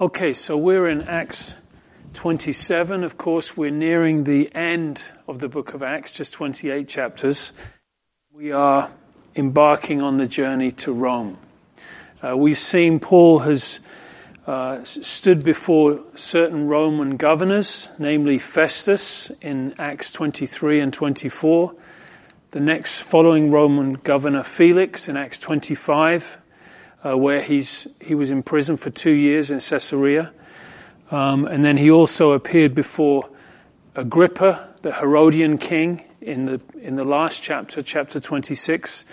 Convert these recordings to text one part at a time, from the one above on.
Okay, so we're in Acts 27. Of course, we're nearing the end of the book of Acts, just 28 chapters. We are embarking on the journey to Rome. Uh, we've seen Paul has uh, stood before certain Roman governors, namely Festus in Acts 23 and 24. The next following Roman governor Felix in Acts 25 uh, where he's, he was in prison for two years in Caesarea. Um, and then he also appeared before Agrippa, the Herodian king, in the, in the last chapter, chapter 26.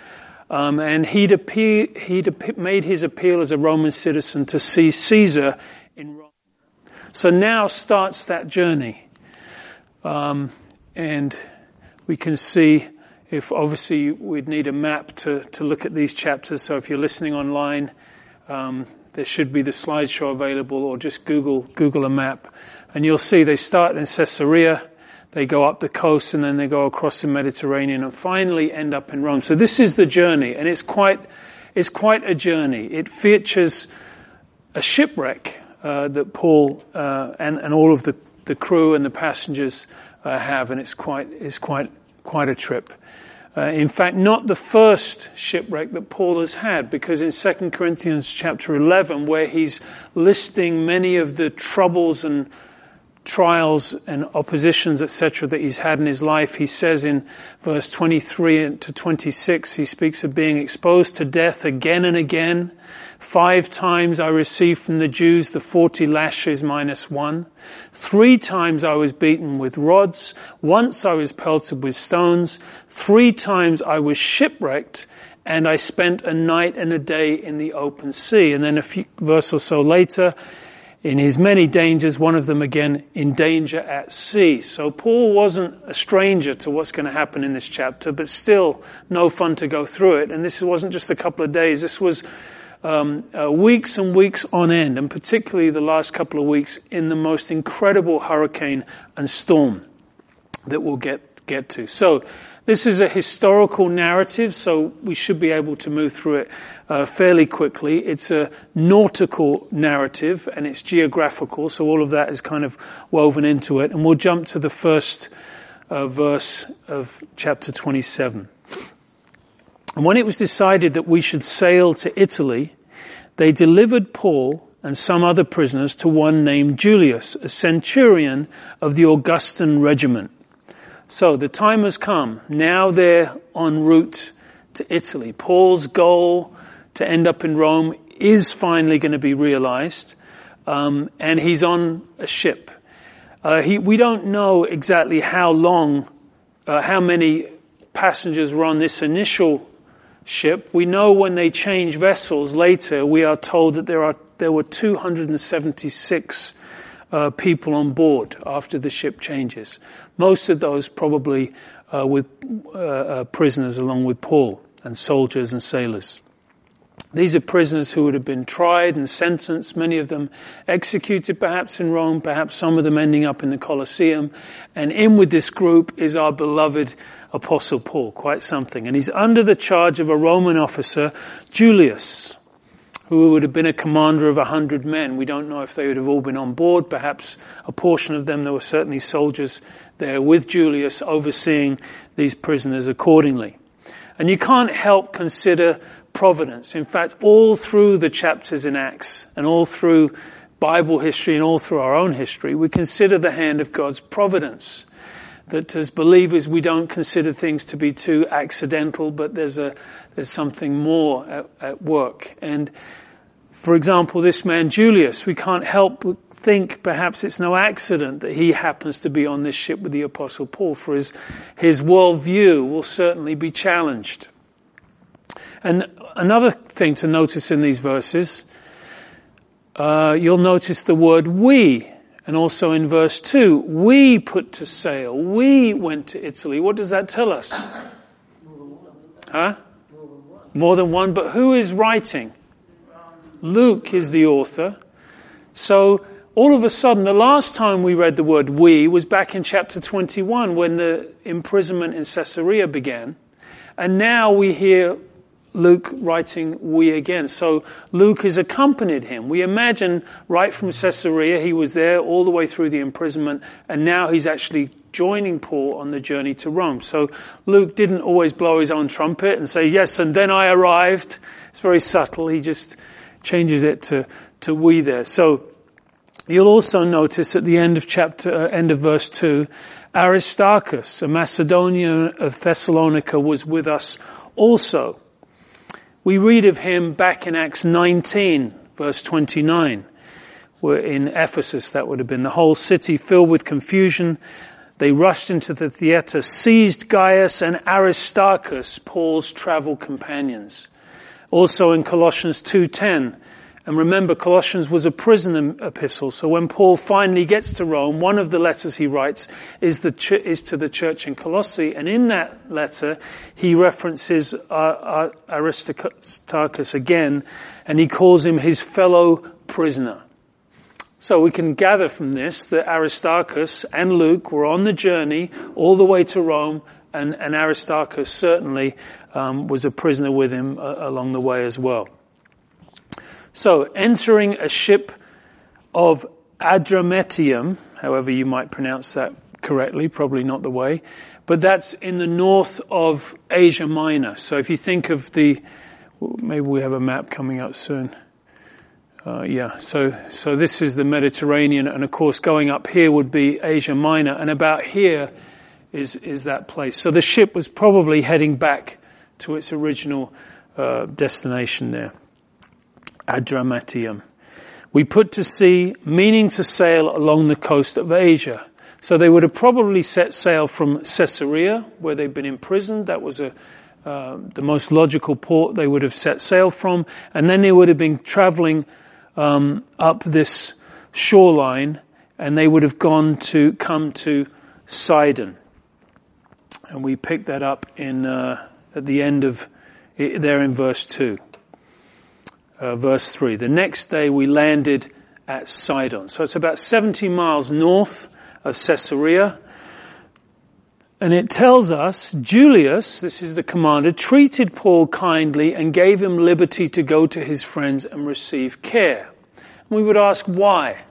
Um, and he'd, appear, he'd made his appeal as a Roman citizen to see Caesar in Rome. So now starts that journey. Um, and we can see if obviously we'd need a map to, to look at these chapters. So if you're listening online, um, there should be the slideshow available or just Google, Google a map. And you'll see they start in Caesarea, they go up the coast and then they go across the Mediterranean and finally end up in Rome. So this is the journey and it's quite, it's quite a journey. It features a shipwreck, uh, that Paul, uh, and, and all of the, the crew and the passengers, uh, have and it's quite, it's quite, quite a trip. Uh, in fact, not the first shipwreck that Paul has had, because in 2 Corinthians chapter 11, where he's listing many of the troubles and trials and oppositions, etc., that he's had in his life, he says in verse 23 to 26, he speaks of being exposed to death again and again, Five times I received from the Jews the 40 lashes minus one. Three times I was beaten with rods. Once I was pelted with stones. Three times I was shipwrecked and I spent a night and a day in the open sea. And then a few verse or so later, in his many dangers, one of them again in danger at sea. So Paul wasn't a stranger to what's going to happen in this chapter, but still no fun to go through it. And this wasn't just a couple of days. This was um, uh, weeks and weeks on end, and particularly the last couple of weeks in the most incredible hurricane and storm that we'll get, get to. So, this is a historical narrative, so we should be able to move through it uh, fairly quickly. It's a nautical narrative and it's geographical, so all of that is kind of woven into it. And we'll jump to the first uh, verse of chapter 27. And when it was decided that we should sail to Italy, they delivered Paul and some other prisoners to one named Julius, a centurion of the Augustan regiment. So the time has come. Now they're en route to Italy. Paul's goal to end up in Rome is finally going to be realized. Um, and he's on a ship. Uh, he, we don't know exactly how long, uh, how many passengers were on this initial ship. We know when they change vessels later, we are told that there are there were 276 uh, people on board after the ship changes. Most of those probably uh, with uh, uh, prisoners along with Paul and soldiers and sailors. These are prisoners who would have been tried and sentenced, many of them executed perhaps in Rome, perhaps some of them ending up in the Colosseum. And in with this group is our beloved Apostle Paul, quite something. And he's under the charge of a Roman officer, Julius, who would have been a commander of a hundred men. We don't know if they would have all been on board. Perhaps a portion of them, there were certainly soldiers there with Julius overseeing these prisoners accordingly. And you can't help consider providence. In fact, all through the chapters in Acts and all through Bible history and all through our own history, we consider the hand of God's providence that as believers we don't consider things to be too accidental, but there's a there's something more at, at work. And for example, this man Julius, we can't help but think perhaps it's no accident that he happens to be on this ship with the Apostle Paul, for his his worldview will certainly be challenged. And another thing to notice in these verses, uh, you'll notice the word we and also in verse 2, we put to sail, we went to Italy. What does that tell us? Huh? More than one, but who is writing? Luke is the author. So all of a sudden, the last time we read the word we was back in chapter 21 when the imprisonment in Caesarea began. And now we hear Luke writing we again. So Luke has accompanied him. We imagine right from Caesarea, he was there all the way through the imprisonment, and now he's actually joining Paul on the journey to Rome. So Luke didn't always blow his own trumpet and say, yes, and then I arrived. It's very subtle. He just changes it to, to we there. So you'll also notice at the end of chapter, uh, end of verse two, Aristarchus, a Macedonian of Thessalonica, was with us also. We read of him back in Acts 19, verse 29. We're in Ephesus, that would have been the whole city filled with confusion. They rushed into the theater, seized Gaius and Aristarchus, Paul's travel companions. Also in Colossians 2.10, and remember, Colossians was a prison epistle. So when Paul finally gets to Rome, one of the letters he writes is, the is to the church in Colossae. And in that letter, he references uh, uh, Aristarchus again, and he calls him his fellow prisoner. So we can gather from this that Aristarchus and Luke were on the journey all the way to Rome, and, and Aristarchus certainly um, was a prisoner with him uh, along the way as well. So, entering a ship of Adramyttium, however you might pronounce that correctly, probably not the way, but that's in the north of Asia Minor. So if you think of the, maybe we have a map coming up soon. Uh, yeah, so so this is the Mediterranean, and of course going up here would be Asia Minor, and about here is is that place. So the ship was probably heading back to its original uh, destination there. Adramyttium. We put to sea, meaning to sail along the coast of Asia. So they would have probably set sail from Caesarea, where they'd been imprisoned. That was a, uh, the most logical port they would have set sail from. And then they would have been traveling um, up this shoreline, and they would have gone to come to Sidon. And we pick that up in uh, at the end of there in verse two uh, verse 3. The next day we landed at Sidon. So it's about 70 miles north of Caesarea. And it tells us Julius, this is the commander, treated Paul kindly and gave him liberty to go to his friends and receive care. we would ask why?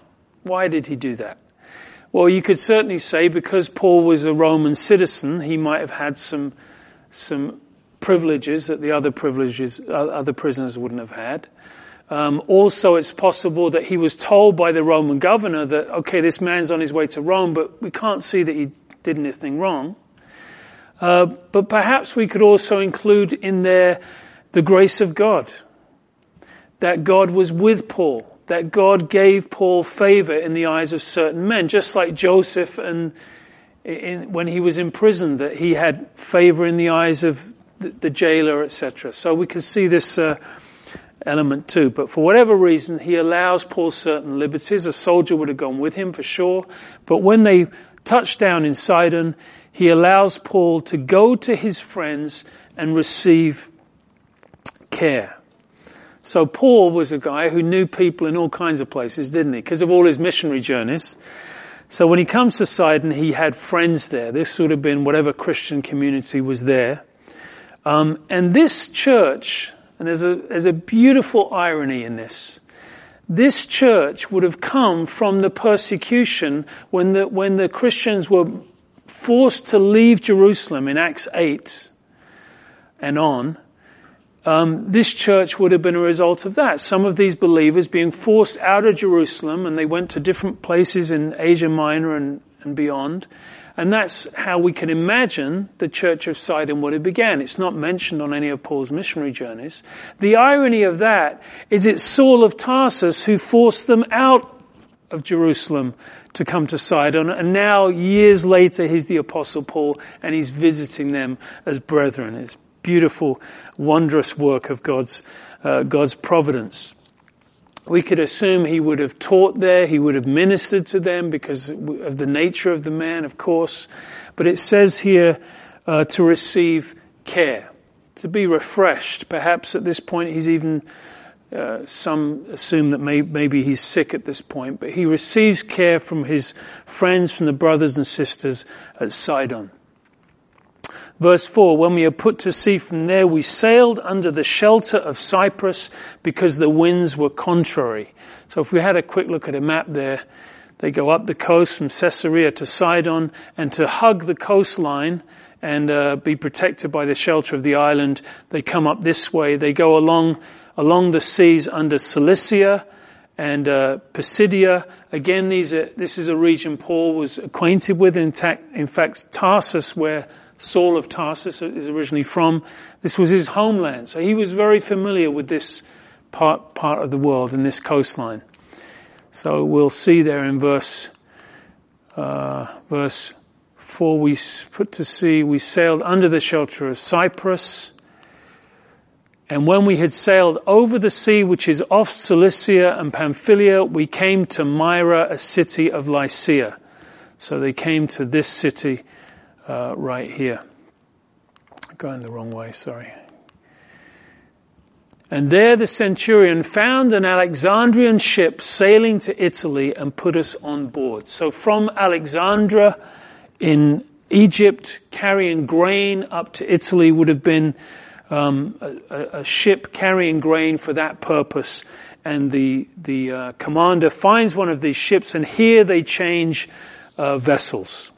Why did he do that? Well, you could certainly say because Paul was a Roman citizen, he might have had some, some privileges that the other privileges, uh, other prisoners wouldn't have had. Um, also, it's possible that he was told by the Roman governor that, okay, this man's on his way to Rome, but we can't see that he did anything wrong. Uh, but perhaps we could also include in there the grace of God. That God was with Paul. That God gave Paul favor in the eyes of certain men, just like Joseph and in, when he was imprisoned, that he had favor in the eyes of the, the jailer, etc. So we can see this uh, element too. But for whatever reason, he allows Paul certain liberties. A soldier would have gone with him for sure. But when they touch down in Sidon, he allows Paul to go to his friends and receive care. So Paul was a guy who knew people in all kinds of places, didn't he? Because of all his missionary journeys. So when he comes to Sidon, he had friends there. This would have been whatever Christian community was there. Um, and this church, and there's a, there's a beautiful irony in this. This church would have come from the persecution when the, when the Christians were forced to leave Jerusalem in Acts 8 and on. Um, this church would have been a result of that. Some of these believers being forced out of Jerusalem and they went to different places in Asia Minor and, and beyond. And that's how we can imagine the church of Sidon would have began. It's not mentioned on any of Paul's missionary journeys. The irony of that is it's Saul of Tarsus who forced them out of Jerusalem to come to Sidon. And now, years later, he's the apostle Paul and he's visiting them as brethren. It's beautiful, wondrous work of God's, uh, God's providence. We could assume he would have taught there, he would have ministered to them because of the nature of the man, of course. But it says here uh, to receive care, to be refreshed. Perhaps at this point he's even, uh, some assume that may, maybe he's sick at this point, but he receives care from his friends, from the brothers and sisters at Sidon. Verse 4, when we had put to sea from there, we sailed under the shelter of Cyprus because the winds were contrary. So if we had a quick look at a map there, they go up the coast from Caesarea to Sidon and to hug the coastline and uh, be protected by the shelter of the island, they come up this way. They go along, along the seas under Cilicia and uh, Pisidia. Again, these are, this is a region Paul was acquainted with. In, ta- in fact, Tarsus, where Saul of Tarsus is originally from. This was his homeland, so he was very familiar with this part, part of the world and this coastline. So we'll see there in verse, uh, verse 4, we put to sea, we sailed under the shelter of Cyprus. And when we had sailed over the sea, which is off Cilicia and Pamphylia, we came to Myra, a city of Lycia. So they came to this city uh, right here. Going the wrong way, sorry. And there the centurion found an Alexandrian ship sailing to Italy and put us on board. So from Alexandria in Egypt, carrying grain up to Italy would have been um, a, a, ship carrying grain for that purpose. And the the uh, commander finds one of these ships, and here they change uh, vessels.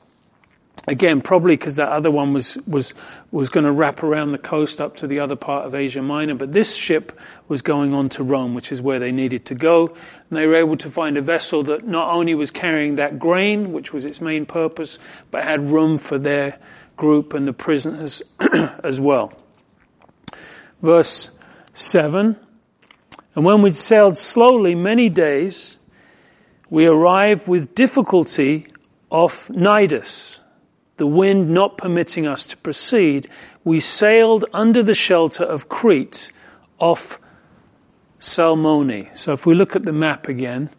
Again, probably because that other one was, was, was going to wrap around the coast up to the other part of Asia Minor, but this ship was going on to Rome, which is where they needed to go. And they were able to find a vessel that not only was carrying that grain, which was its main purpose, but had room for their group and the prisoners as well. Verse 7 And when we'd sailed slowly many days, we arrived with difficulty off Cnidus the wind not permitting us to proceed, we sailed under the shelter of Crete off Salmone. So if we look at the map again,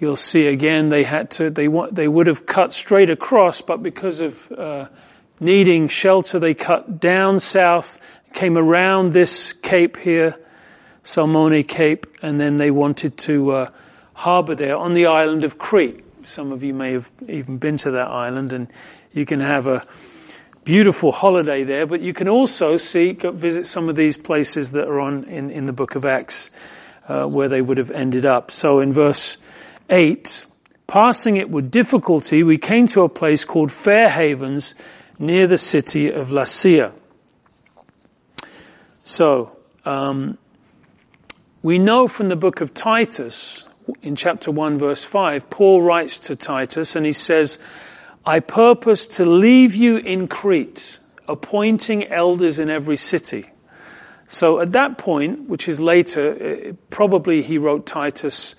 you'll see again they had to, they, they would have cut straight across, but because of uh, needing shelter, they cut down south, came around this cape here, Salmone Cape, and then they wanted to uh, harbor there on the island of Crete. Some of you may have even been to that island, and you can have a beautiful holiday there, but you can also see, visit some of these places that are on in, in the book of Acts, uh, where they would have ended up. So in verse 8, passing it with difficulty, we came to a place called Fair Havens near the city of Lasea. So, um, we know from the book of Titus, in chapter 1 verse 5, Paul writes to Titus and he says, I purpose to leave you in Crete, appointing elders in every city. So at that point, which is later, uh, probably he wrote Titus,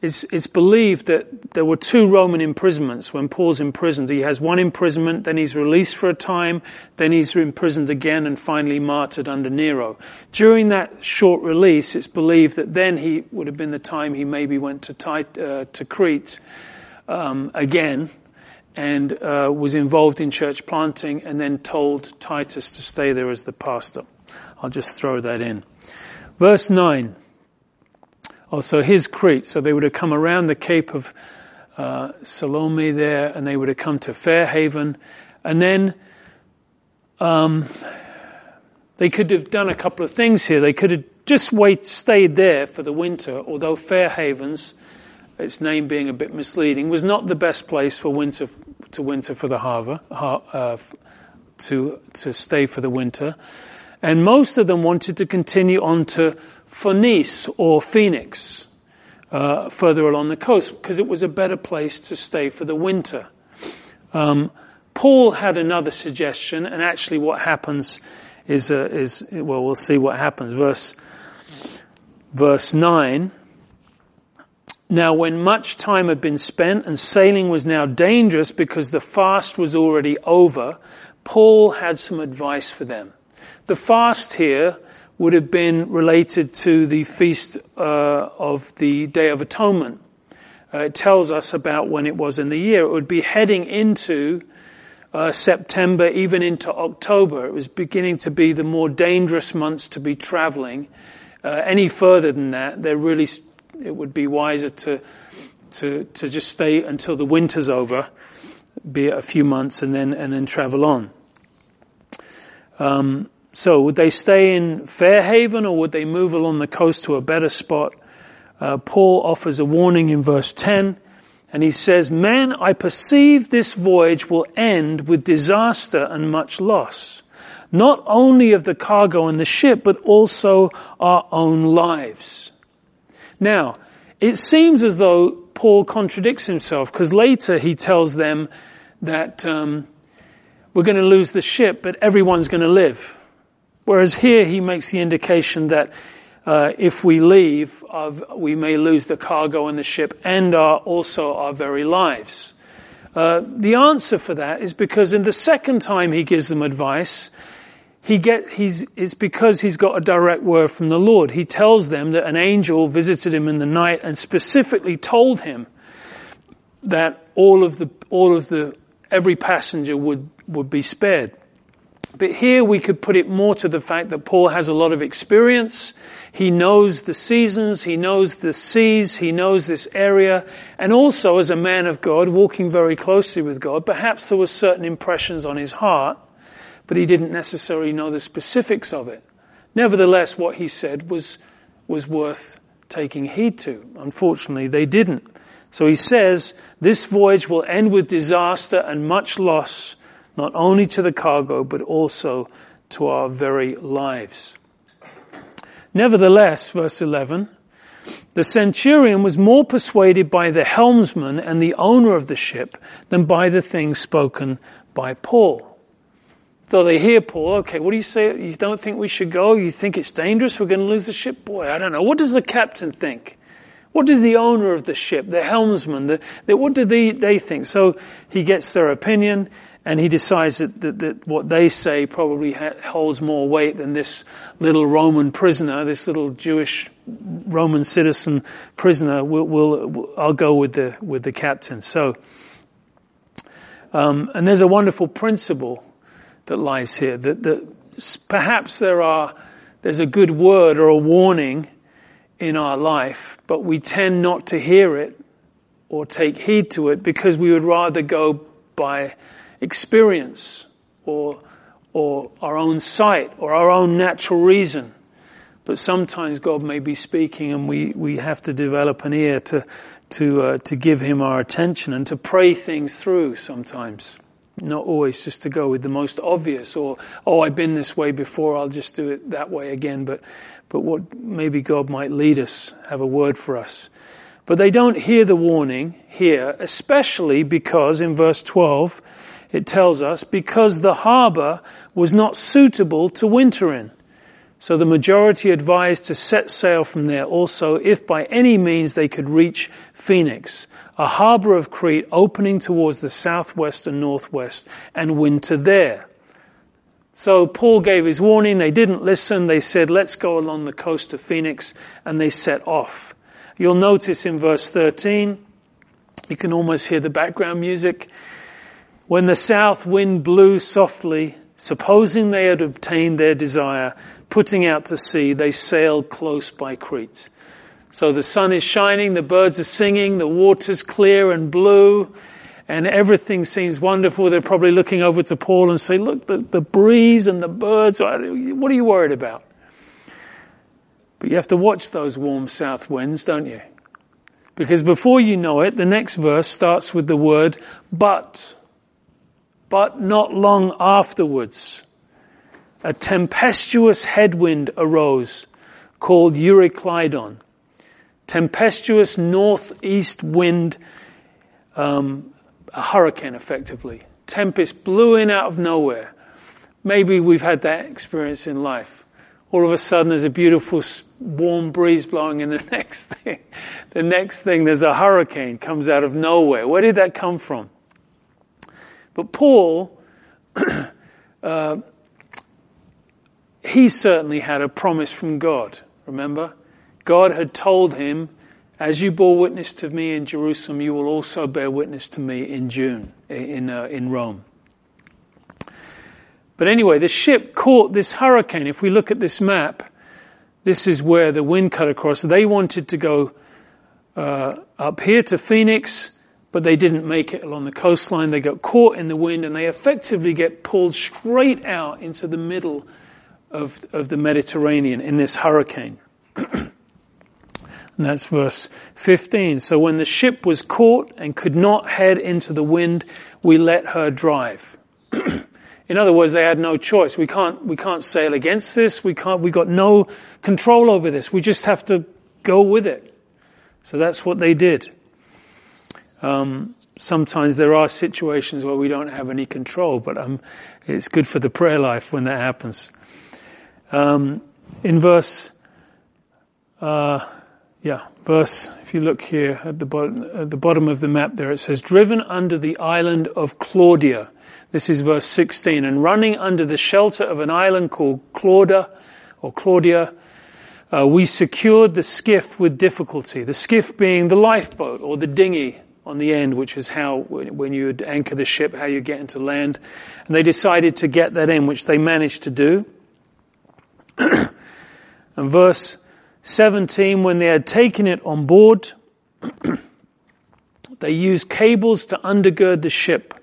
it's, it's believed that there were two Roman imprisonments when Paul's imprisoned. He has one imprisonment, then he's released for a time, then he's imprisoned again and finally martyred under Nero. During that short release, it's believed that then he would have been the time he maybe went to, Tit- uh, to Crete um, again and uh, was involved in church planting and then told Titus to stay there as the pastor. I'll just throw that in. Verse 9. Also, his Crete. So they would have come around the Cape of uh, Salome there and they would have come to Fair Haven. And then um, they could have done a couple of things here. They could have just wait, stayed there for the winter, although Fair Havens its name being a bit misleading, was not the best place for winter to winter for the harbor, uh, to to stay for the winter, and most of them wanted to continue on to Phoenice or Phoenix, uh, further along the coast, because it was a better place to stay for the winter. Um, Paul had another suggestion, and actually, what happens is uh, is well, we'll see what happens. Verse verse nine. Now, when much time had been spent and sailing was now dangerous because the fast was already over, Paul had some advice for them. The fast here would have been related to the feast uh, of the Day of Atonement. Uh, it tells us about when it was in the year. It would be heading into uh, September, even into October. It was beginning to be the more dangerous months to be traveling. Uh, any further than that, they're really it would be wiser to, to, to just stay until the winter's over, be it a few months, and then, and then travel on. Um, so would they stay in Fairhaven or would they move along the coast to a better spot? Uh, Paul offers a warning in verse 10 and he says, Men, I perceive this voyage will end with disaster and much loss, not only of the cargo and the ship, but also our own lives. Now, it seems as though Paul contradicts himself because later he tells them that um, we're going to lose the ship, but everyone's going to live. Whereas here he makes the indication that uh, if we leave, uh, we may lose the cargo and the ship and our, also our very lives. Uh, the answer for that is because in the second time he gives them advice, he get, he's, it's because he's got a direct word from the Lord. He tells them that an angel visited him in the night and specifically told him that all of the, all of the, every passenger would, would be spared. But here we could put it more to the fact that Paul has a lot of experience. He knows the seasons, he knows the seas, he knows this area, and also as a man of God, walking very closely with God, perhaps there were certain impressions on his heart, but he didn't necessarily know the specifics of it. Nevertheless, what he said was, was worth taking heed to. Unfortunately, they didn't. So he says, this voyage will end with disaster and much loss, not only to the cargo, but also to our very lives. Nevertheless, verse 11, the centurion was more persuaded by the helmsman and the owner of the ship than by the things spoken by Paul. So they hear Paul, okay, what do you say? You don't think we should go? You think it's dangerous? We're going to lose the ship? Boy, I don't know. What does the captain think? What does the owner of the ship, the helmsman, the, the, what do they, they think? So he gets their opinion and he decides that, that, that what they say probably ha- holds more weight than this little Roman prisoner, this little Jewish Roman citizen prisoner. Will will I'll go with the with the captain. So, um, and there's a wonderful principle that lies here that, that perhaps there are there's a good word or a warning in our life, but we tend not to hear it or take heed to it because we would rather go by experience or, or our own sight or our own natural reason. But sometimes God may be speaking and we, we have to develop an ear to, to, uh, to give Him our attention and to pray things through sometimes. Not always just to go with the most obvious or, oh, I've been this way before, I'll just do it that way again. But, but what maybe God might lead us, have a word for us. But they don't hear the warning here, especially because in verse 12, it tells us, because the harbor was not suitable to winter in. So the majority advised to set sail from there also, if by any means they could reach Phoenix, a harbor of Crete opening towards the southwest and northwest, and winter there. So Paul gave his warning, they didn't listen, they said, let's go along the coast of Phoenix, and they set off. You'll notice in verse 13, you can almost hear the background music. When the south wind blew softly, supposing they had obtained their desire, putting out to sea, they sailed close by Crete. So the sun is shining, the birds are singing, the water's clear and blue, and everything seems wonderful. They're probably looking over to Paul and say, look, the, the breeze and the birds, what are you worried about? But you have to watch those warm south winds, don't you? Because before you know it, the next verse starts with the word but. But not long afterwards, a tempestuous headwind arose called Euroclydon. Tempestuous northeast wind, um, a hurricane effectively. Tempest blew in out of nowhere. Maybe we've had that experience in life. All of a sudden there's a beautiful warm breeze blowing and the next thing, the next thing there's a hurricane comes out of nowhere. Where did that come from? But Paul, uh, he certainly had a promise from God. Remember? God had told him, as you bore witness to me in Jerusalem, you will also bear witness to me in June, in, uh, in Rome. But anyway, the ship caught this hurricane. If we look at this map, this is where the wind cut across. They wanted to go uh, up here to Phoenix, but they didn't make it along the coastline. They got caught in the wind and they effectively get pulled straight out into the middle of, of the Mediterranean in this hurricane. and that's verse 15. So when the ship was caught and could not head into the wind, we let her drive. in other words, they had no choice. We can't, we can't sail against this. We can't, we got no control over this. We just have to go with it. So that's what they did. Um, sometimes there are situations where we don't have any control, but um, it's good for the prayer life when that happens. Um, in verse, uh, yeah, verse, if you look here at the, bottom, at the bottom of the map there, it says, driven under the island of Claudia. This is verse 16. And running under the shelter of an island called Clauda, or Claudia, uh, we secured the skiff with difficulty. The skiff being the lifeboat or the dinghy on the end, which is how, when you would anchor the ship, how you get into land. And they decided to get that in, which they managed to do. and verse 17, when they had taken it on board, they used cables to undergird the ship,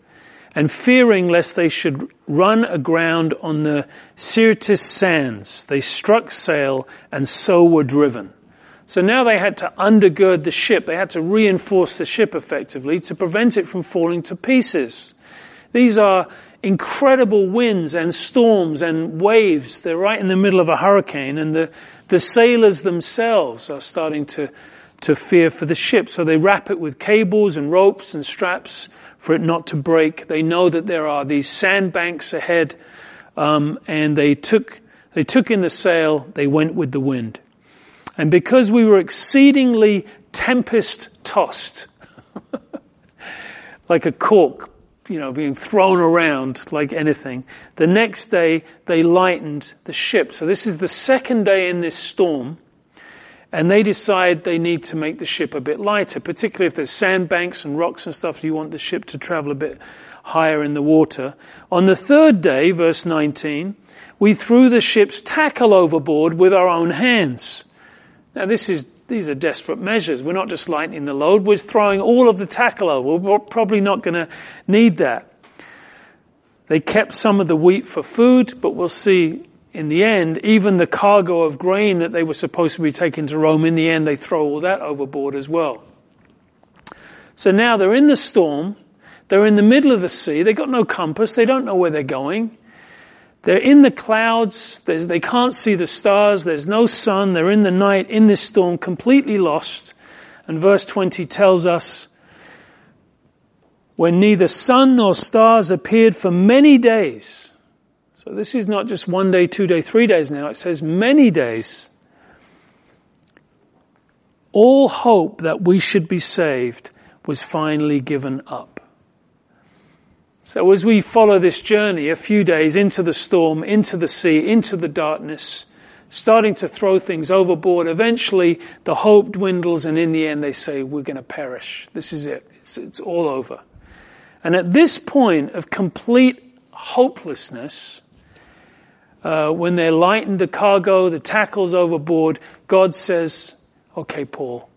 and fearing lest they should run aground on the Syrtis sands, they struck sail and so were driven. So now they had to undergird the ship. They had to reinforce the ship effectively to prevent it from falling to pieces. These are incredible winds and storms and waves. They're right in the middle of a hurricane and the, the sailors themselves are starting to, to fear for the ship. So they wrap it with cables and ropes and straps for it not to break. They know that there are these sandbanks ahead, um, and they took, they took in the sail, they went with the wind. And because we were exceedingly tempest tossed, like a cork, you know, being thrown around like anything, the next day they lightened the ship. So this is the second day in this storm. And they decide they need to make the ship a bit lighter, particularly if there's sandbanks and rocks and stuff, you want the ship to travel a bit higher in the water. On the third day, verse 19, we threw the ship's tackle overboard with our own hands. Now, this is, these are desperate measures. We're not just lightening the load, we're throwing all of the tackle over. We're probably not going to need that. They kept some of the wheat for food, but we'll see in the end, even the cargo of grain that they were supposed to be taking to Rome, in the end, they throw all that overboard as well. So now they're in the storm. They're in the middle of the sea. They've got no compass. They don't know where they're going. They're in the clouds. There's, they can't see the stars. There's no sun. They're in the night, in this storm, completely lost. And verse 20 tells us, when neither sun nor stars appeared for many days. So this is not just one day, two day, three days now. It says many days. All hope that we should be saved was finally given up. So as we follow this journey, a few days into the storm, into the sea, into the darkness, starting to throw things overboard, eventually the hope dwindles and in the end they say, we're going to perish. This is it. It's, it's all over. And at this point of complete hopelessness, uh, when they're lightened the cargo, the tackles overboard, God says, okay, Paul,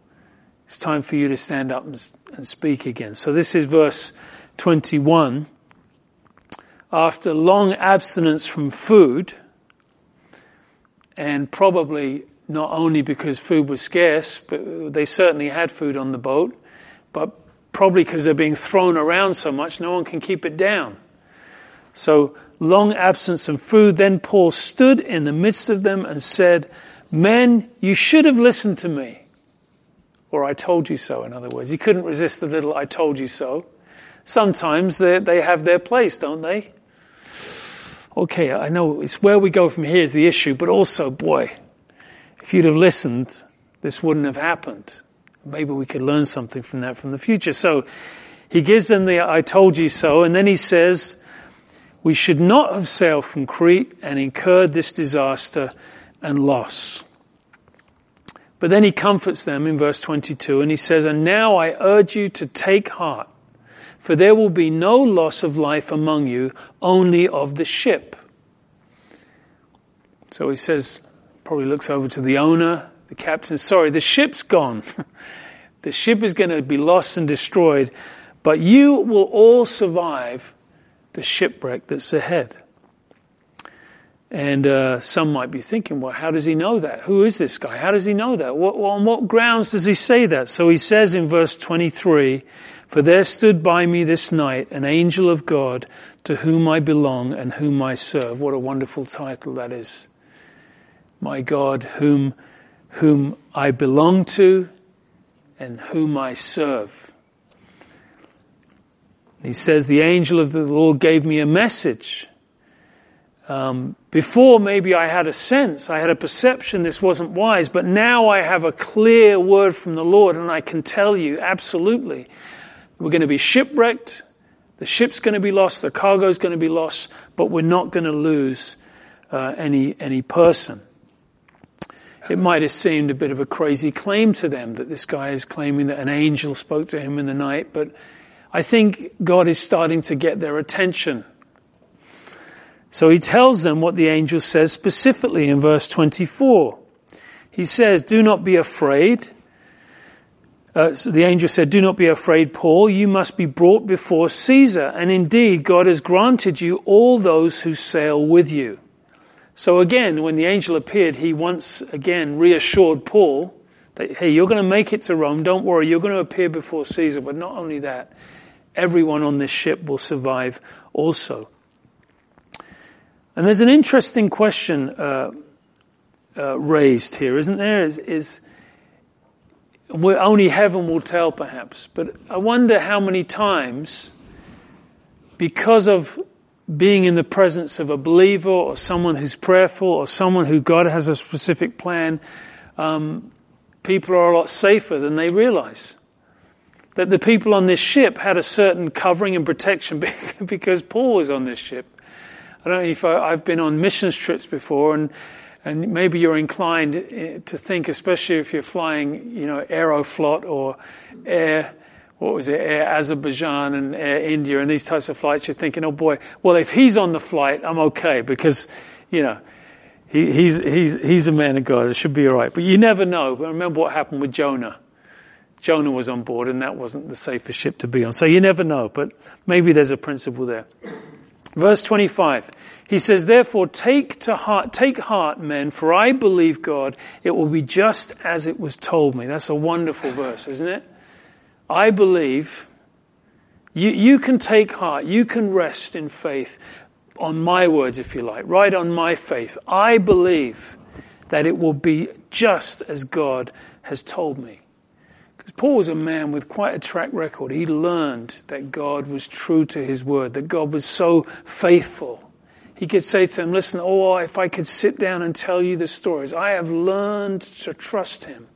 it's time for you to stand up and, and speak again. So this is verse 21 after long abstinence from food, and probably not only because food was scarce, but they certainly had food on the boat, but probably because they're being thrown around so much, no one can keep it down. So, long absence of food, then Paul stood in the midst of them and said, Men, you should have listened to me. Or I told you so, in other words. He couldn't resist the little I told you so. Sometimes they, they have their place, don't they? Okay, I know it's where we go from here is the issue, but also, boy, if you'd have listened, this wouldn't have happened. Maybe we could learn something from that from the future. So he gives them the I told you so, and then he says, we should not have sailed from Crete and incurred this disaster and loss. But then he comforts them in verse 22 and he says, and now I urge you to take heart for there will be no loss of life among you, only of the ship. So he says, probably looks over to the owner, the captain, sorry, the ship's gone. The ship is going to be lost and destroyed, but you will all survive the shipwreck that's ahead. And uh, some might be thinking, well, how does he know that? Who is this guy? How does he know that? What, on what grounds does he say that? So he says in verse 23, For there stood by me this night an angel of God to whom I belong and whom I serve. What a wonderful title that is. My God, whom, whom I belong to and whom I serve. He says, the angel of the Lord gave me a message. Um, before maybe I had a sense, I had a perception this wasn't wise, but now I have a clear word from the Lord and I can tell you absolutely we're going to be shipwrecked, the ship's going to be lost, the cargo's going to be lost, but we're not going to lose uh, any any person. It might have seemed a bit of a crazy claim to them that this guy is claiming that an angel spoke to him in the night, but I think God is starting to get their attention so he tells them what the angel says specifically in verse 24. He says, do not be afraid. Uh, so the angel said, do not be afraid, Paul. You must be brought before Caesar. And indeed, God has granted you all those who sail with you. So again, when the angel appeared, he once again reassured Paul that, hey, you're going to make it to Rome. Don't worry. You're going to appear before Caesar. But not only that, everyone on this ship will survive also. And there's an interesting question uh, uh, raised here, isn't there? Is, is only heaven will tell, perhaps. But I wonder how many times, because of being in the presence of a believer or someone who's prayerful or someone who God has a specific plan, um, people are a lot safer than they realize. That the people on this ship had a certain covering and protection because Paul was on this ship. I don't know if I, have been on missions trips before, and and maybe you're inclined eh, to think, especially if you're flying, you know, Aeroflot or Air, what was it, Air Azerbaijan and Air India, and these types of flights, you're thinking, oh boy, well if he's on the flight, I'm okay because, you know, he, he's he's he's a man of God. It should be all right. But you never know. But remember what happened with Jonah. Jonah was on board, and that wasn't the safest ship to be on. So you never know. But maybe there's a principle there. Verse 25. He says, therefore take to heart, take heart men, for I believe God, it will be just as it was told me. That's a wonderful verse, isn't it? I believe, you, you can take heart, you can rest in faith on my words, if you like, right on my faith. I believe that it will be just as God has told me. Paul was a man with quite a track record. He learned that God was true to his word, that God was so faithful. He could say to them, listen, oh, if I could sit down and tell you the stories, I have learned to trust him.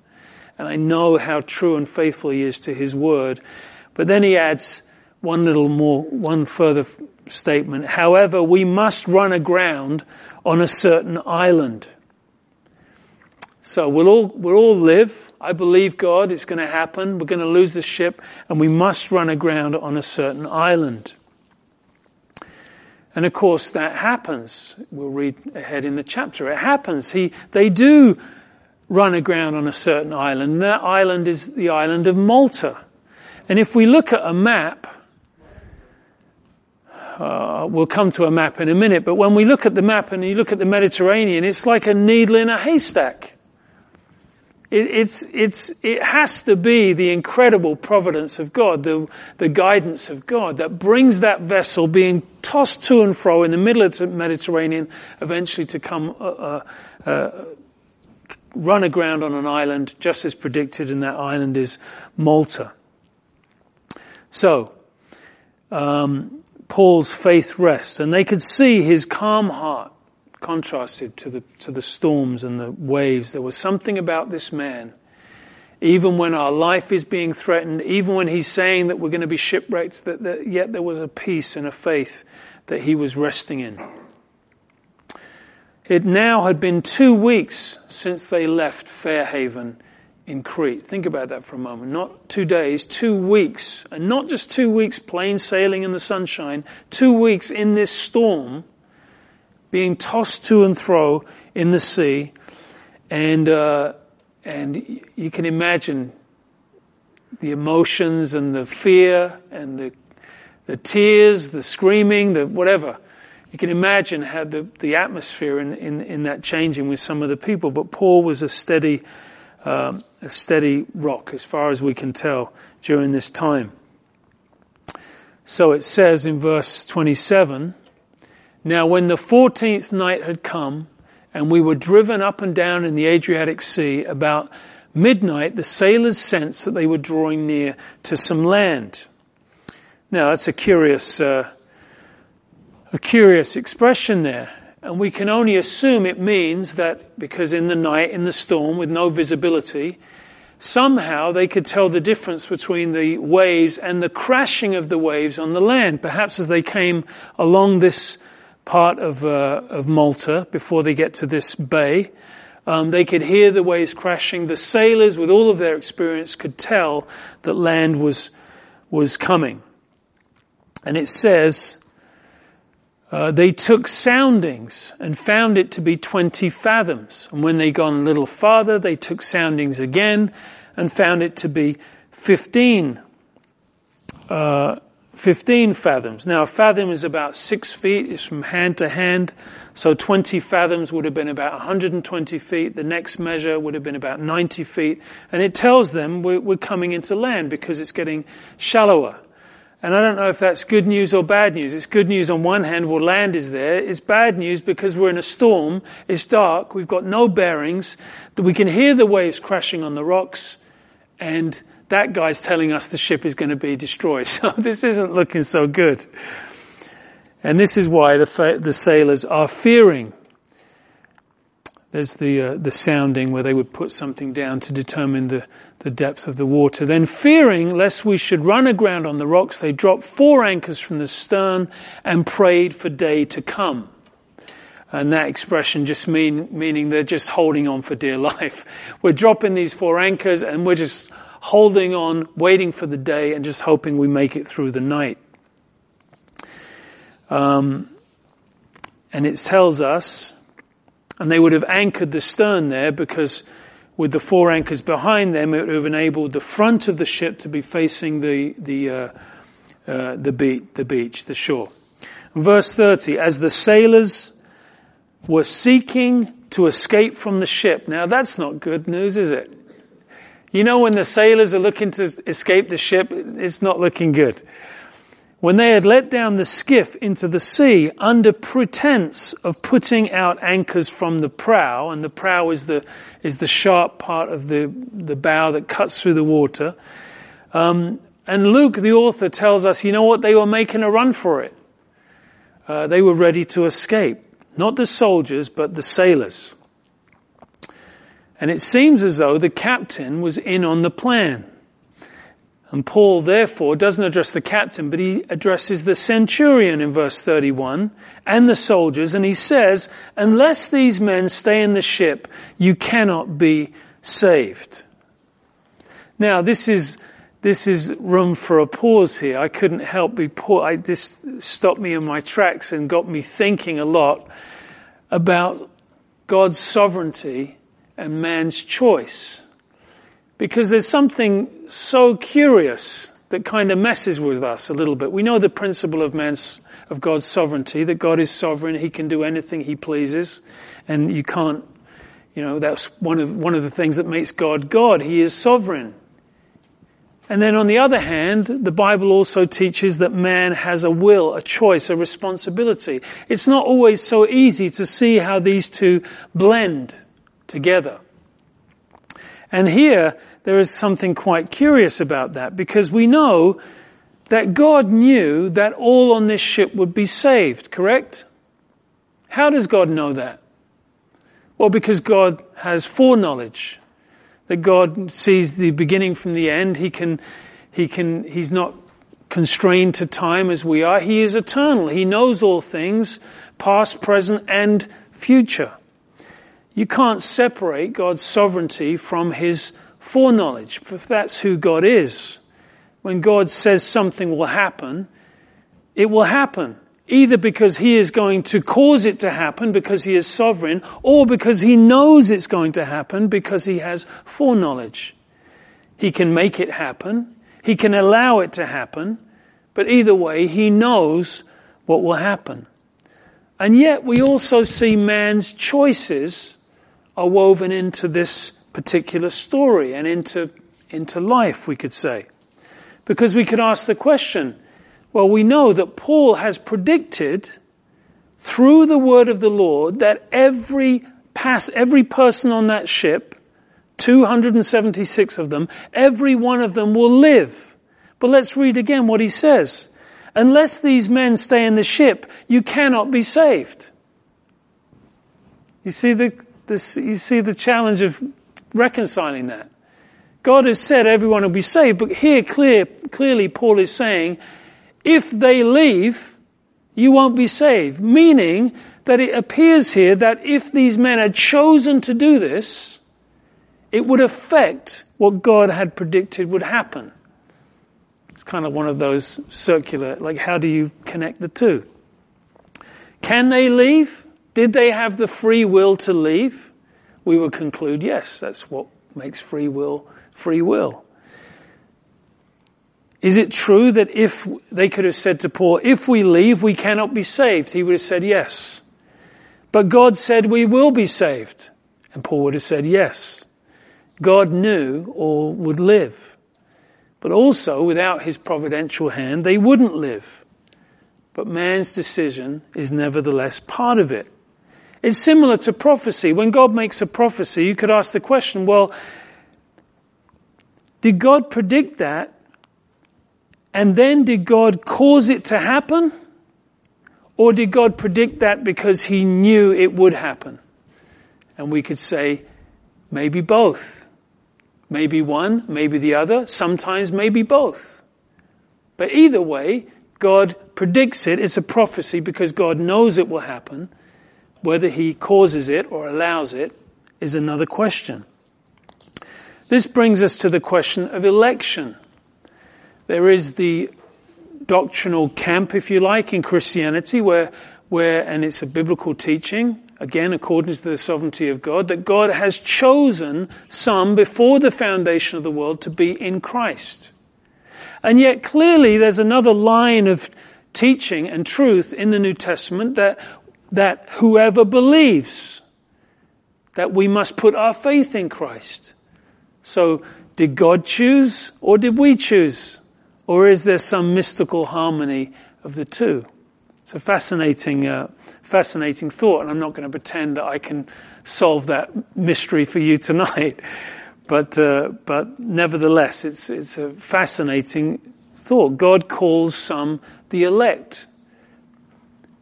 And I know how true and faithful he is to his word. But then he adds one little more, one further statement. However, we must run aground on a certain island. So we'll all, we'll all live I believe God, it's going to happen. We're going to lose the ship and we must run aground on a certain island. And of course that happens. We'll read ahead in the chapter. It happens. He, they do run aground on a certain island. And that island is the island of Malta. And if we look at a map, uh, we'll come to a map in a minute, but when we look at the map and you look at the Mediterranean, it's like a needle in a haystack. It, it's, it's, it has to be the incredible providence of God, the, the guidance of God that brings that vessel being tossed to and fro in the middle of the Mediterranean eventually to come uh, uh, uh, run aground on an island just as predicted and that island is Malta. So, um, Paul's faith rests and they could see his calm heart contrasted to the, to the storms and the waves. There was something about this man. Even when our life is being threatened, even when he's saying that we're going to be shipwrecked, that, that yet there was a peace and a faith that he was resting in. It now had been two weeks since they left Fairhaven in Crete. Think about that for a moment. Not two days, two weeks. And not just two weeks plain sailing in the sunshine, two weeks in this storm being tossed to and fro in the sea. And, uh, and you can imagine the emotions and the fear and the, the tears, the screaming, the whatever. You can imagine how the, the atmosphere in, in, in that changing with some of the people. But Paul was a steady, um, a steady rock as far as we can tell during this time. So it says in verse 27, Now when the 14th night had come, and we were driven up and down in the Adriatic Sea, about midnight the sailors sensed that they were drawing near to some land. Now that's a curious, uh, a curious expression there. And we can only assume it means that because in the night, in the storm, with no visibility, somehow they could tell the difference between the waves and the crashing of the waves on the land. Perhaps as they came along this part of, uh, of Malta before they get to this bay, um, they could hear the waves crashing. The sailors, with all of their experience, could tell that land was, was coming. And it says, uh, they took soundings and found it to be 20 fathoms. And when they gone a little farther, they took soundings again and found it to be 15, uh, 15 fathoms. Now, a fathom is about six feet, it's from hand to hand. So 20 fathoms would have been about 120 feet. The next measure would have been about 90 feet. And it tells them we're, we're coming into land because it's getting shallower. And I don't know if that's good news or bad news. It's good news on one hand, well, land is there. It's bad news because we're in a storm. It's dark. We've got no bearings. We can hear the waves crashing on the rocks. And that guy's telling us the ship is going to be destroyed. So this isn't looking so good. And this is why the, the sailors are fearing. There's the, uh, the sounding where they would put something down to determine the, the depth of the water. Then fearing lest we should run aground on the rocks, they dropped four anchors from the stern and prayed for day to come. And that expression just mean, meaning they're just holding on for dear life. We're dropping these four anchors and we're just holding on, waiting for the day and just hoping we make it through the night. Um, and it tells us, and they would have anchored the stern there because with the four anchors behind them, it would have enabled the front of the ship to be facing the the uh, uh, the, beach, the beach, the shore. Verse thirty: As the sailors were seeking to escape from the ship. Now that's not good news, is it? You know, when the sailors are looking to escape the ship, it's not looking good when they had let down the skiff into the sea under pretense of putting out anchors from the prow, and the prow is the, is the sharp part of the, the bow that cuts through the water. Um, and Luke, the author, tells us, you know what, they were making a run for it. Uh, they were ready to escape. Not the soldiers, but the sailors. And it seems as though the captain was in on the plan. And Paul therefore doesn't address the captain, but he addresses the centurion in verse 31 and the soldiers, and he says, unless these men stay in the ship, you cannot be saved. Now this is, this is room for a pause here. I couldn't help be I, this stopped me in my tracks and got me thinking a lot about God's sovereignty and man's choice. Because there's something so curious that kind of messes with us a little bit. We know the principle of man's, of God's sovereignty, that God is sovereign, He can do anything He pleases, and you can't, you know, that's one of, one of the things that makes God God. He is sovereign. And then on the other hand, the Bible also teaches that man has a will, a choice, a responsibility. It's not always so easy to see how these two blend together. And here, there is something quite curious about that because we know that God knew that all on this ship would be saved, correct? How does God know that? Well, because God has foreknowledge. That God sees the beginning from the end. He can, he can, he's not constrained to time as we are. He is eternal. He knows all things, past, present, and future. You can't separate God's sovereignty from His foreknowledge, if that's who God is. When God says something will happen, it will happen. Either because He is going to cause it to happen because He is sovereign, or because He knows it's going to happen because He has foreknowledge. He can make it happen. He can allow it to happen. But either way, he knows what will happen. And yet we also see man's choices are woven into this particular story and into, into life, we could say. Because we could ask the question, well, we know that Paul has predicted through the word of the Lord that every pass, every person on that ship, 276 of them, every one of them will live. But let's read again what he says. Unless these men stay in the ship, you cannot be saved. You see the, this, you see the challenge of reconciling that. God has said everyone will be saved, but here clear, clearly Paul is saying, if they leave, you won't be saved. Meaning that it appears here that if these men had chosen to do this, it would affect what God had predicted would happen. It's kind of one of those circular, like how do you connect the two? Can they leave? Did they have the free will to leave? We would conclude yes, that's what makes free will free will. Is it true that if they could have said to Paul, if we leave, we cannot be saved? He would have said yes. But God said we will be saved. And Paul would have said yes. God knew all would live. But also, without his providential hand, they wouldn't live. But man's decision is nevertheless part of it. It's similar to prophecy. When God makes a prophecy, you could ask the question, well, did God predict that and then did God cause it to happen? Or did God predict that because he knew it would happen? And we could say, maybe both. Maybe one, maybe the other, sometimes maybe both. But either way, God predicts it. It's a prophecy because God knows it will happen. Whether he causes it or allows it is another question. This brings us to the question of election. There is the doctrinal camp, if you like, in Christianity where, where, and it's a biblical teaching, again, according to the sovereignty of God, that God has chosen some before the foundation of the world to be in Christ. And yet clearly there's another line of teaching and truth in the New Testament that, that whoever believes, that we must put our faith in Christ. So, did God choose or did we choose? Or is there some mystical harmony of the two? It's a fascinating, uh, fascinating thought, and I'm not going to pretend that I can solve that mystery for you tonight. But, uh, but nevertheless, it's, it's a fascinating thought. God calls some the elect.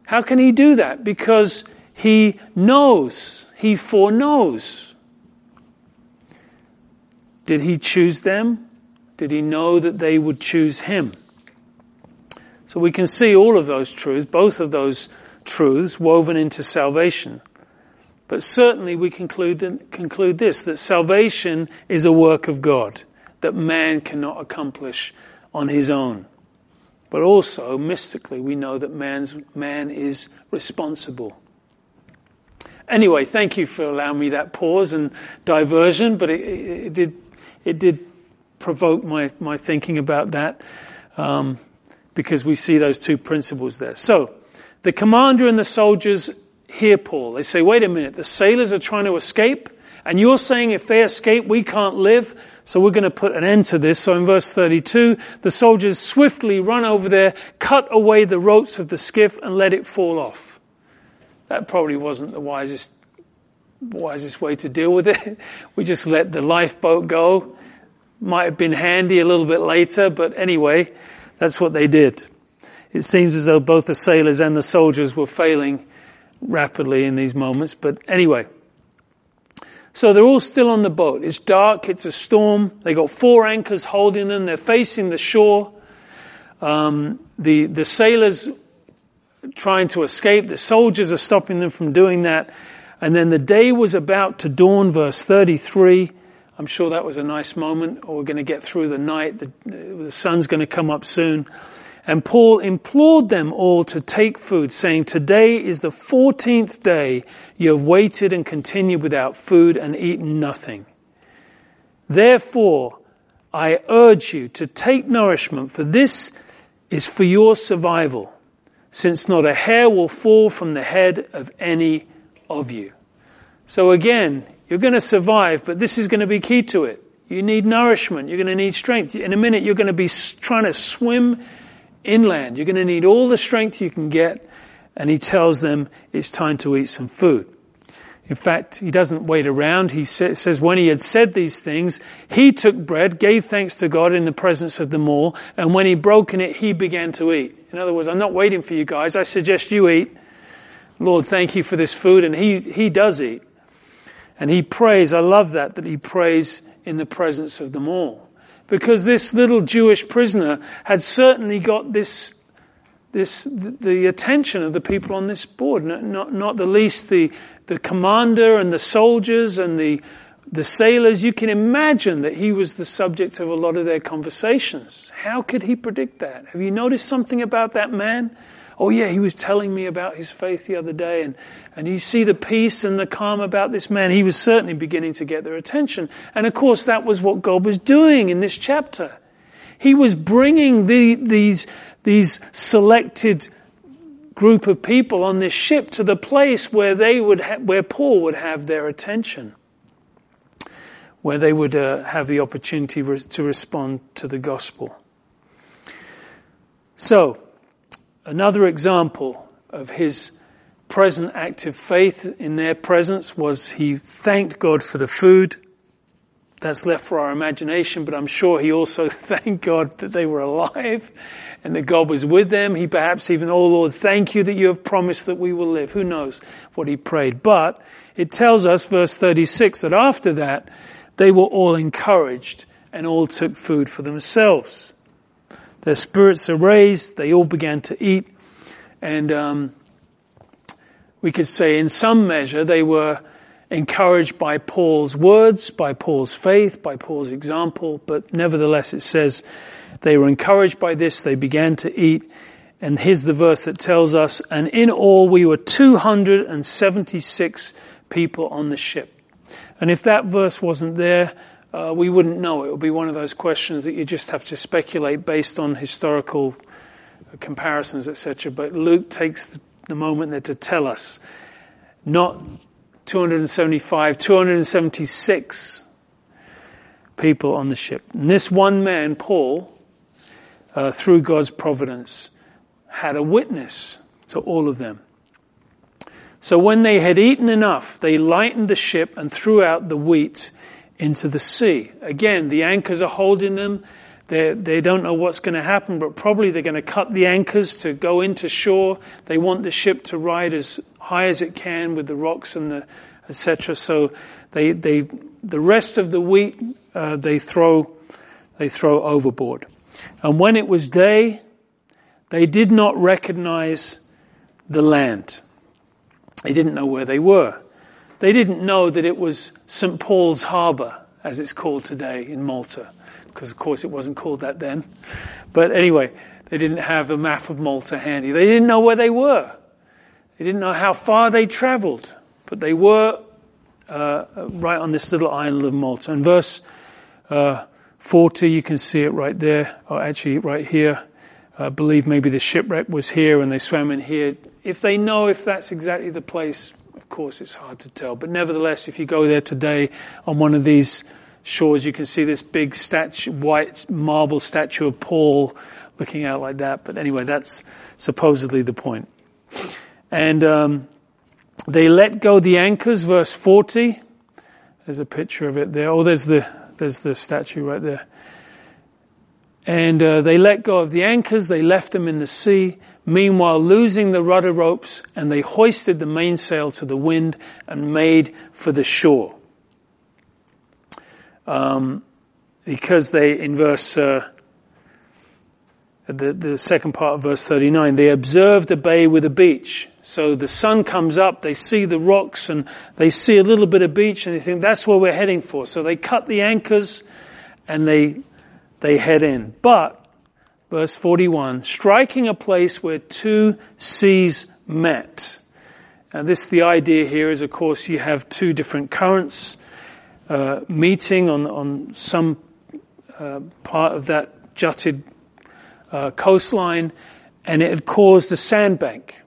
How can he do that? Because he knows, he foreknows. Did he choose them? Did he know that they would choose him? So we can see all of those truths, both of those truths woven into salvation. But certainly we conclude, conclude this, that salvation is a work of God that man cannot accomplish on his own. But also, mystically, we know that man's, man is responsible. Anyway, thank you for allowing me that pause and diversion, but it, it, did, it did provoke my, my thinking about that um, because we see those two principles there. So, the commander and the soldiers hear Paul. They say, wait a minute, the sailors are trying to escape, and you're saying if they escape, we can't live, so we're going to put an end to this. So in verse 32, the soldiers swiftly run over there, cut away the ropes of the skiff, and let it fall off. That probably wasn't the wisest wisest way to deal with it. We just let the lifeboat go might have been handy a little bit later, but anyway, that's what they did. It seems as though both the sailors and the soldiers were failing rapidly in these moments, but anyway. So they're all still on the boat. It's dark, it's a storm. They got four anchors holding them. They're facing the shore. Um, the, the sailors trying to escape. The soldiers are stopping them from doing that. And then the day was about to dawn, verse 33. I'm sure that was a nice moment, we're going to get through the night. The, the sun's going to come up soon. And Paul implored them all to take food, saying, Today is the 14th day you have waited and continued without food and eaten nothing. Therefore, I urge you to take nourishment, for this is for your survival, since not a hair will fall from the head of any of you. So again, you're going to survive, but this is going to be key to it. You need nourishment. You're going to need strength. In a minute, you're going to be trying to swim inland. You're going to need all the strength you can get. And he tells them it's time to eat some food. In fact, he doesn't wait around. He says when he had said these things, he took bread, gave thanks to God in the presence of them all, and when he broken it, he began to eat. In other words, I'm not waiting for you guys. I suggest you eat. Lord, thank you for this food. And he, he does eat. And he prays. I love that, that he prays in the presence of them all. Because this little Jewish prisoner had certainly got this, this, the attention of the people on this board, not, not, not the least the, the commander and the soldiers and the, the sailors. You can imagine that he was the subject of a lot of their conversations. How could he predict that? Have you noticed something about that man? Oh yeah, he was telling me about his faith the other day and, and you see the peace and the calm about this man. He was certainly beginning to get their attention. And of course that was what God was doing in this chapter. He was bringing the, these, these selected group of people on this ship to the place where they would ha- where Paul would have their attention, where they would uh, have the opportunity re- to respond to the gospel. So, Another example of his present active faith in their presence was he thanked God for the food. That's left for our imagination, but I'm sure he also thanked God that they were alive and that God was with them. He perhaps even, oh Lord, thank you that you have promised that we will live. Who knows what he prayed. But it tells us, verse 36, that after that, they were all encouraged and all took food for themselves. Their spirits are raised. They all began to eat. And um, we could say, in some measure, they were encouraged by Paul's words, by Paul's faith, by Paul's example. But nevertheless, it says they were encouraged by this. They began to eat. And here's the verse that tells us, and in all we were 276 people on the ship. And if that verse wasn't there, uh, we wouldn't know. It would be one of those questions that you just have to speculate based on historical comparisons, etc. But Luke takes the, moment there to tell us not 275, 276 people on the ship. And this one man, Paul, uh, through God's providence, had a witness to all of them. So when they had eaten enough, they lightened the ship and threw out the wheat into the sea. Again, the anchors are holding them. They're, they do not know what's going to happen, but probably they're going to cut the anchors to go into shore. They want the ship to ride as high as it can with the rocks and the etc. So they, they, the rest of the wheat uh, they throw they throw overboard. And when it was day, they did not recognize the land. They didn't know where they were. They didn't know that it was St. Paul's Harbour, as it's called today in Malta, because of course it wasn't called that then. But anyway, they didn't have a map of Malta handy. They didn't know where they were. They didn't know how far they travelled, but they were uh, right on this little island of Malta. And verse uh, 40, you can see it right there, or actually right here. I believe maybe the shipwreck was here and they swam in here. If they know if that's exactly the place, course, it's hard to tell. But nevertheless, if you go there today on one of these shores, you can see this big statue, white marble statue of Paul looking out like that. But anyway, that's supposedly the point. And um, they let go the anchors, verse 40. There's a picture of it there. Oh, there's the, there's the statue right there. And uh, they let go of the anchors, they left them in the sea meanwhile losing the rudder ropes, and they hoisted the mainsail to the wind and made for the shore. Um, because they, in verse, uh, the, the second part of verse 39, they observed a bay with a beach. So the sun comes up, they see the rocks and they see a little bit of beach and they think that's where we're heading for. So they cut the anchors and they, they head in. But verse 41, striking a place where two seas met. And this, the idea here is, of course, you have two different currents uh, meeting on, on some uh, part of that jutted uh, coastline, and it had caused a sandbank.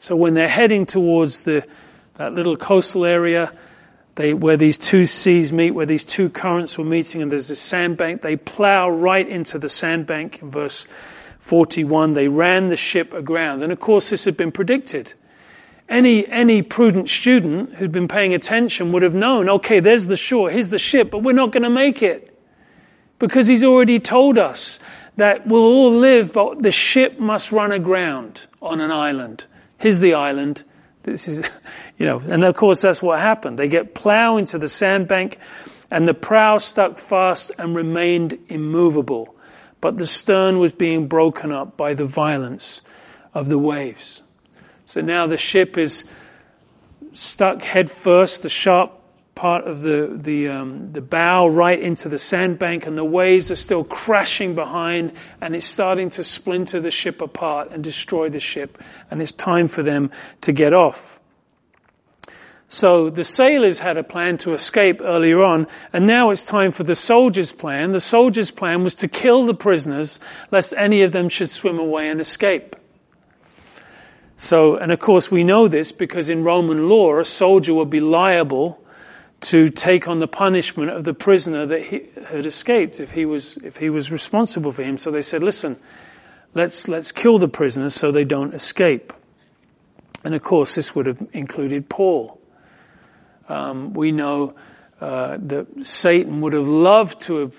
So when they're heading towards the that little coastal area, they, where these two seas meet, where these two currents were meeting, and there's a sandbank, they plow right into the sandbank. In verse 41, they ran the ship aground, and of course this had been predicted. Any, any prudent student who'd been paying attention would have known, okay, there's the shore, here's the ship, but we're not going to make it. Because he's already told us that we'll all live, but the ship must run aground on an island. Here's the island. This is, you know, and of course that's what happened. They get plow into the sandbank and the prow stuck fast and remained immovable. But the stern was being broken up by the violence of the waves. So now the ship is stuck head first, the sharp part of the, the, um, the bow right into the sandbank, and the waves are still crashing behind, and it's starting to splinter the ship apart and destroy the ship, and it's time for them to get off. So the sailors had a plan to escape earlier on, and now it's time for the soldiers' plan. The soldiers' plan was to kill the prisoners, lest any of them should swim away and escape. So, and of course we know this because in Roman law, a soldier would be liable to take on the punishment of the prisoner that he had escaped if he was, if he was responsible for him. So they said, listen, let's, let's kill the prisoners so they don't escape. And of course, this would have included Paul. Um, we know uh, that Satan would have loved to have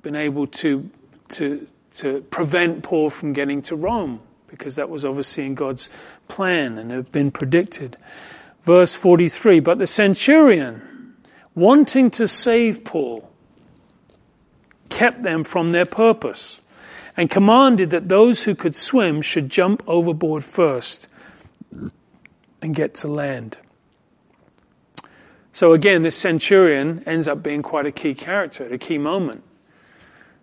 been able to, to, to prevent Paul from getting to Rome because that was obviously in God's plan and had been predicted. Verse 43, but the centurion, wanting to save Paul, kept them from their purpose and commanded that those who could swim should jump overboard first and get to land. So again, this centurion ends up being quite a key character at a key moment.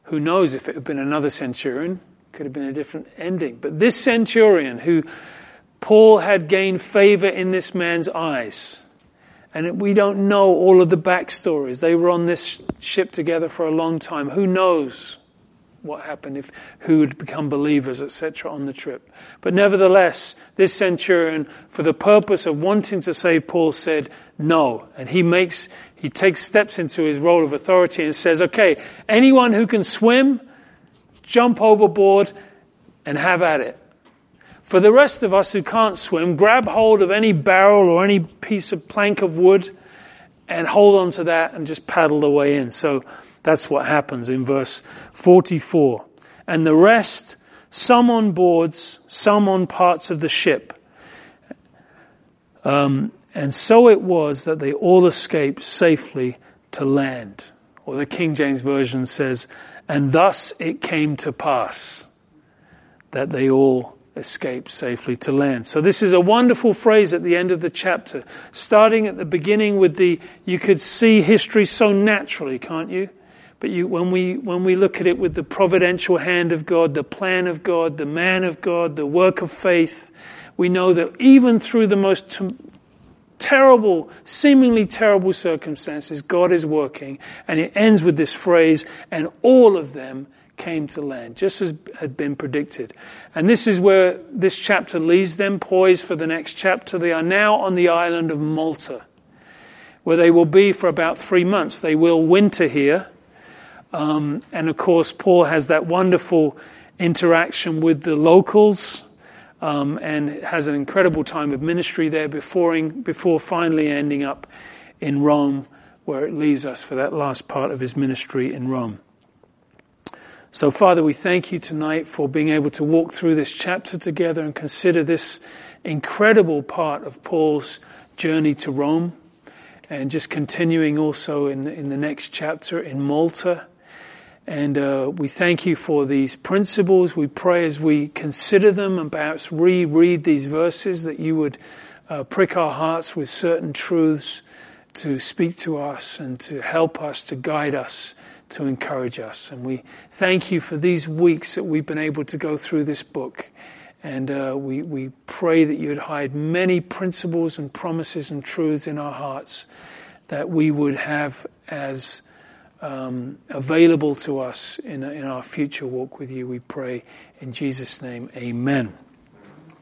Who knows if it had been another centurion, could have been a different ending. But this centurion who Paul had gained favor in this man's eyes. And we don't know all of the backstories. They were on this ship together for a long time. Who knows what happened if who would become believers, etc., on the trip. But nevertheless, this centurion, for the purpose of wanting to save Paul, said no. And he makes he takes steps into his role of authority and says, Okay, anyone who can swim, jump overboard and have at it. For the rest of us who can't swim, grab hold of any barrel or any piece of plank of wood and hold on to that and just paddle the way in. So that's what happens in verse 44. And the rest, some on boards, some on parts of the ship. Um, and so it was that they all escaped safely to land. Or the King James Version says, and thus it came to pass that they all escaped safely to land. So this is a wonderful phrase at the end of the chapter, starting at the beginning with the, you could see history so naturally, can't you? But you, when we, when we look at it with the providential hand of God, the plan of God, the man of God, the work of faith, we know that even through the most terrible, seemingly terrible circumstances, God is working. And it ends with this phrase, and all of them came to land, just as had been predicted. And this is where this chapter leaves them, poised for the next chapter. They are now on the island of Malta, where they will be for about three months. They will winter here. Um, and of course, Paul has that wonderful interaction with the locals um, and has an incredible time of ministry there before, before finally ending up in Rome, where it leaves us for that last part of his ministry in Rome. So, Father, we thank you tonight for being able to walk through this chapter together and consider this incredible part of Paul's journey to Rome and just continuing also in, in the next chapter in Malta and uh, we thank you for these principles. We pray as we consider them and perhaps reread these verses that you would uh, prick our hearts with certain truths to speak to us and to help us, to guide us, to encourage us. And we thank you for these weeks that we've been able to go through this book. And uh, we, we pray that you'd hide many principles and promises and truths in our hearts that we would have as um, available to us in, in our future walk with you. We pray in Jesus' name. Amen.